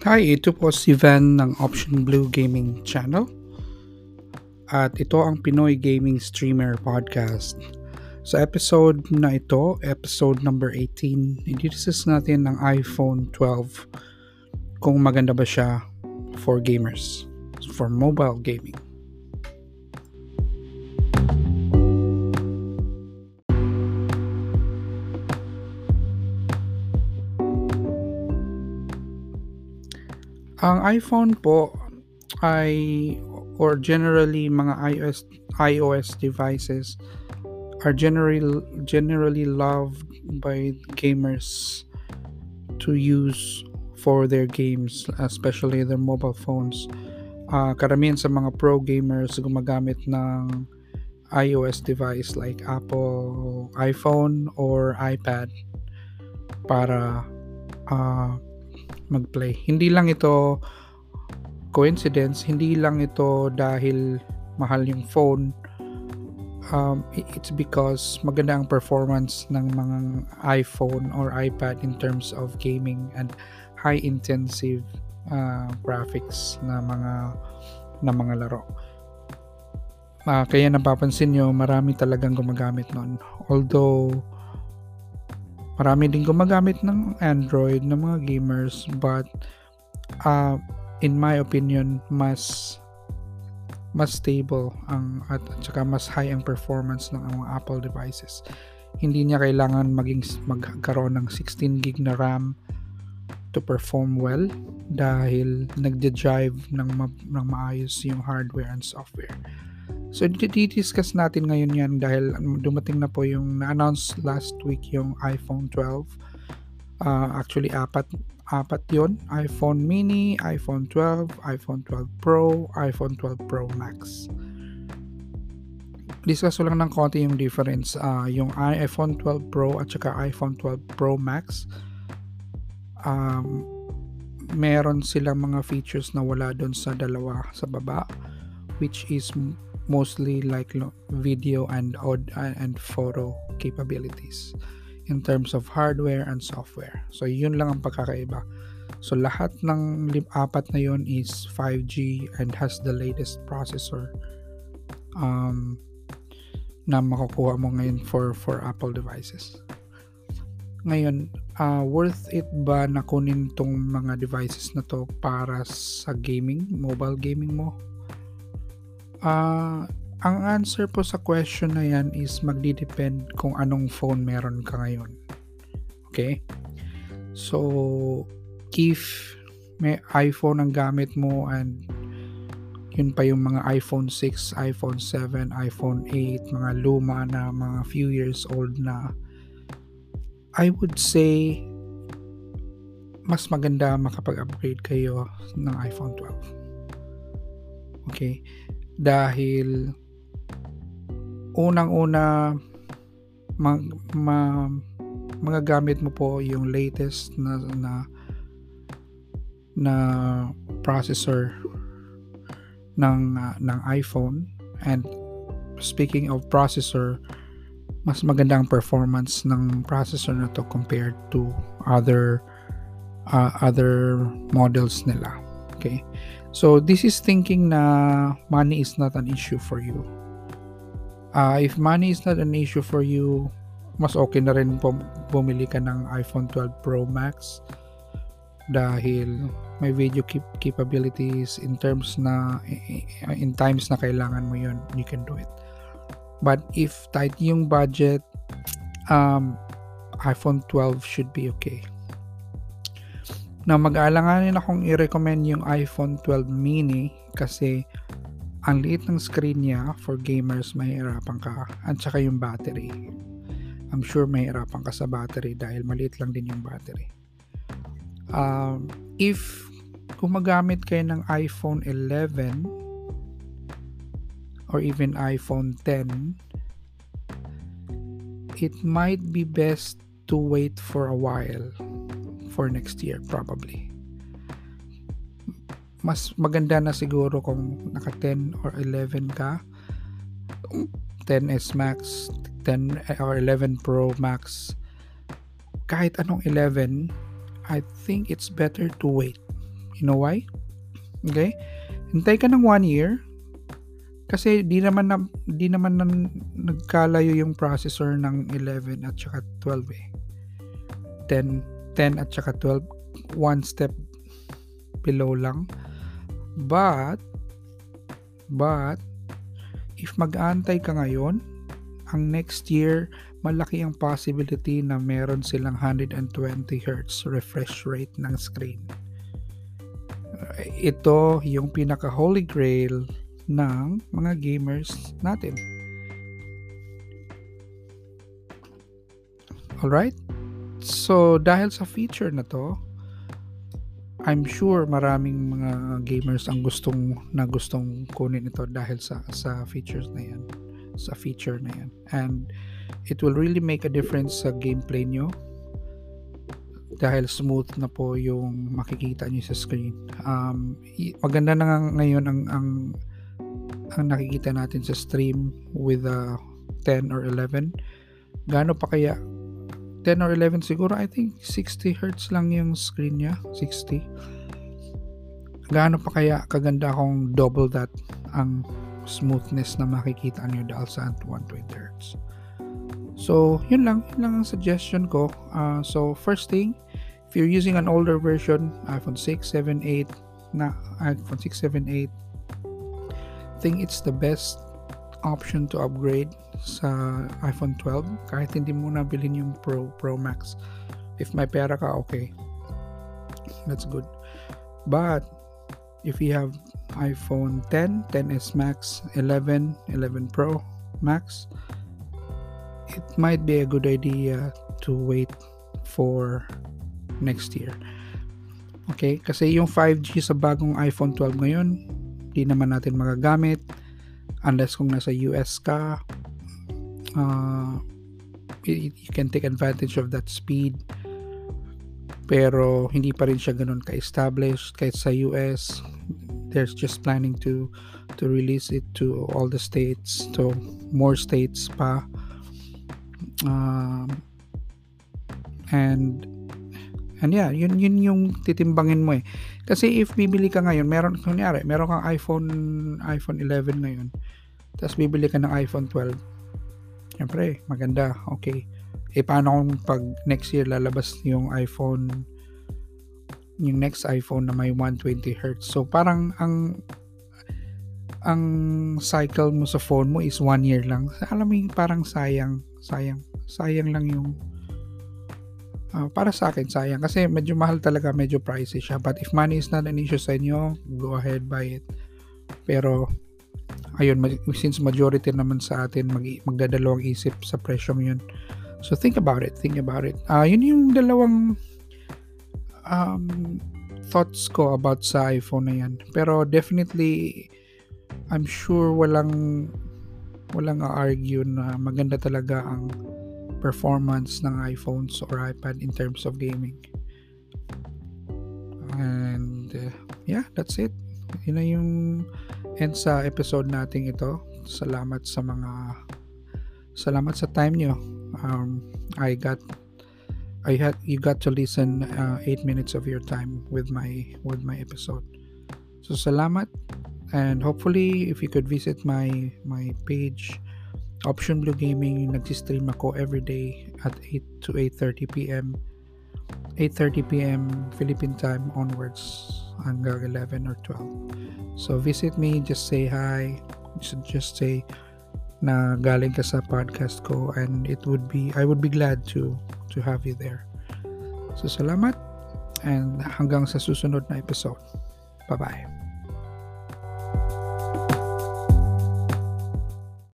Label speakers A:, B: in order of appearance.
A: Hi, ito po si Van ng Option Blue Gaming Channel. At ito ang Pinoy Gaming Streamer Podcast. Sa episode na ito, episode number 18, i-discuss natin ang iPhone 12 kung maganda ba siya for gamers, for mobile gaming. Ang iPhone po ay or generally mga iOS iOS devices are generally generally loved by gamers to use for their games, especially their mobile phones. Uh, karamihan sa mga pro gamers gumagamit ng iOS device like Apple iPhone or iPad para uh, mag-play. Hindi lang ito coincidence, hindi lang ito dahil mahal yung phone. Um, it's because maganda ang performance ng mga iPhone or iPad in terms of gaming and high intensive uh, graphics na mga na mga laro. Uh, kaya napapansin nyo, marami talagang gumagamit nun. Although, Marami din gumagamit ng Android ng mga gamers but uh, in my opinion mas mas stable ang at, at saka mas high ang performance ng mga Apple devices. Hindi niya kailangan maging magkaroon ng 16 gig na RAM to perform well dahil nagde-drive ng, ma- ng maayos yung hardware and software. So, di-discuss natin ngayon yan dahil dumating na po yung na-announce last week yung iPhone 12. Uh, actually, apat, apat yon iPhone mini, iPhone 12, iPhone 12 Pro, iPhone 12 Pro Max. Discuss ko lang ng konti yung difference. Uh, yung iPhone 12 Pro at saka iPhone 12 Pro Max, um, meron silang mga features na wala doon sa dalawa sa baba which is mostly like video and aud- and photo capabilities in terms of hardware and software. So yun lang ang pagkakaiba. So lahat ng apat na yun is 5G and has the latest processor um, na makukuha mo ngayon for for Apple devices. Ngayon, uh, worth it ba na kunin tong mga devices na to para sa gaming, mobile gaming mo? Uh, ang answer po sa question na yan is magdi-depend kung anong phone meron ka ngayon. Okay? So, if may iPhone ang gamit mo and yun pa yung mga iPhone 6, iPhone 7, iPhone 8, mga luma na mga few years old na I would say mas maganda makapag-upgrade kayo ng iPhone 12. Okay? Dahil unang-una mag, ma, magagamit mo po yung latest na na na processor ng uh, ng iPhone. And speaking of processor mas maganda ang performance ng processor na to compared to other uh, other models nila okay. So, this is thinking na money is not an issue for you. Uh, if money is not an issue for you, mas okay na rin bumili ka ng iPhone 12 Pro Max. Dahil may video keep capabilities in terms na in times na kailangan mo yun you can do it. But if tight yung budget um, iPhone 12 should be okay na mag-aalanganin akong i-recommend yung iPhone 12 mini kasi ang liit ng screen niya for gamers mahirapan ka at saka yung battery. I'm sure mahirapan ka sa battery dahil maliit lang din yung battery. Um, if gumagamit kayo ng iPhone 11 or even iPhone 10 it might be best to wait for a while for next year probably. Mas maganda na siguro kung naka 10 or 11 ka. 10s Max, 10 or 11 Pro Max. Kahit anong 11, I think it's better to wait. You know why? Okay? Hintay ka ng one year kasi di naman na, di naman na, nagkalayo yung processor ng 11 at saka 12 eh. 10 10 at saka 12 one step below lang. But but if mag-aantay ka ngayon, ang next year malaki ang possibility na meron silang 120 Hz refresh rate ng screen. Ito yung pinaka holy grail ng mga gamers natin. Alright? So, dahil sa feature na to, I'm sure maraming mga gamers ang gustong na gustong kunin ito dahil sa sa features na yan. Sa feature na yan. And it will really make a difference sa gameplay nyo. Dahil smooth na po yung makikita nyo sa screen. Um, maganda na ngayon ang, ang ang nakikita natin sa stream with uh, 10 or 11 gaano pa kaya 10 or 11 siguro. I think 60 Hz lang yung screen niya. 60 gaano pa kaya kaganda kung double that ang smoothness na makikita nyo dahil sa 120 Hz so yun lang. Yun lang ang suggestion ko. Uh, so first thing if you're using an older version iPhone 6, 7, 8 na iPhone 6, 7, 8 think it's the best option to upgrade sa iPhone 12 kahit hindi mo na bilhin yung Pro Pro Max. If may pera ka okay. That's good. But if you have iPhone 10 10s Max 11 11 Pro Max it might be a good idea to wait for next year. Okay? Kasi yung 5G sa bagong iPhone 12 ngayon di naman natin magagamit unless kung nasa US ka uh, you, you can take advantage of that speed. Pero hindi pa rin siya ganun ka-established. Kahit sa US there's just planning to to release it to all the states. To more states pa. Um, and And yeah, yun, yun yung titimbangin mo eh. Kasi if bibili ka ngayon, meron, kunyari, meron kang iPhone, iPhone 11 ngayon, tapos bibili ka ng iPhone 12, syempre, maganda, okay. Eh, paano kung pag next year lalabas yung iPhone, yung next iPhone na may 120 Hz. So, parang ang, ang cycle mo sa phone mo is one year lang. Alam mo yung parang sayang, sayang, sayang lang yung uh, para sa akin sayang kasi medyo mahal talaga medyo pricey siya but if money is not an issue sa inyo go ahead buy it pero ayun since majority naman sa atin mag, magdadalawang isip sa presyong yun so think about it think about it uh, yun yung dalawang um, thoughts ko about sa iPhone na yan pero definitely I'm sure walang walang argue na maganda talaga ang performance ng iPhones or iPad in terms of gaming. And uh, yeah, that's it. Yun na yung end sa episode nating ito. Salamat sa mga salamat sa time nyo. Um, I got I had you got to listen uh, 8 minutes of your time with my with my episode. So salamat and hopefully if you could visit my my page Option Blue Gaming, nagsistream ako everyday at 8 to 8.30 p.m. 8.30 p.m. Philippine time onwards hanggang 11 or 12. So visit me, just say hi, just say na galing ka sa podcast ko and it would be I would be glad to to have you there. So salamat and hanggang sa susunod na episode. Bye-bye.